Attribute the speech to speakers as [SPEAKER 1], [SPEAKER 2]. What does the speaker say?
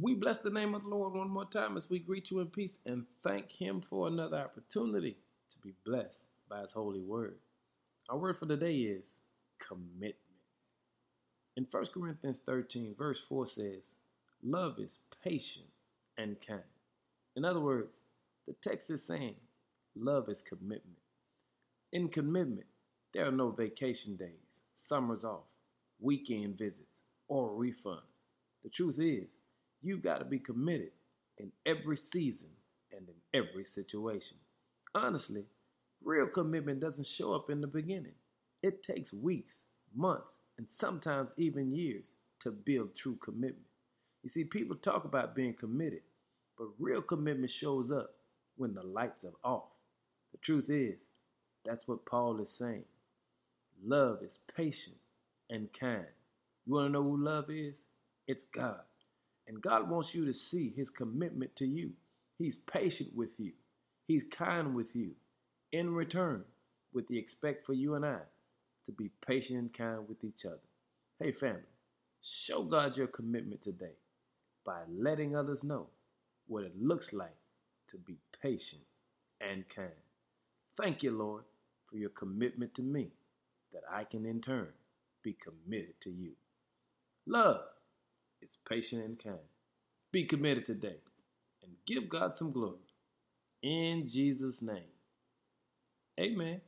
[SPEAKER 1] We bless the name of the Lord one more time as we greet you in peace and thank Him for another opportunity to be blessed by His holy word. Our word for the day is commitment. In 1 Corinthians 13, verse 4 says, Love is patient and kind. In other words, the text is saying, Love is commitment. In commitment, there are no vacation days, summers off, weekend visits, or refunds. The truth is, you've got to be committed in every season and in every situation. Honestly, real commitment doesn't show up in the beginning. It takes weeks, months, and sometimes even years to build true commitment. You see, people talk about being committed, but real commitment shows up when the lights are off. The truth is, that's what Paul is saying. Love is patient and kind. You want to know who love is? It's God. And God wants you to see his commitment to you. He's patient with you, he's kind with you. In return, with the expect for you and I to be patient and kind with each other. Hey, family, show God your commitment today by letting others know what it looks like to be patient and kind. Thank you, Lord, for your commitment to me that I can in turn be committed to you. Love is patient and kind. Be committed today and give God some glory. In Jesus' name. Amen.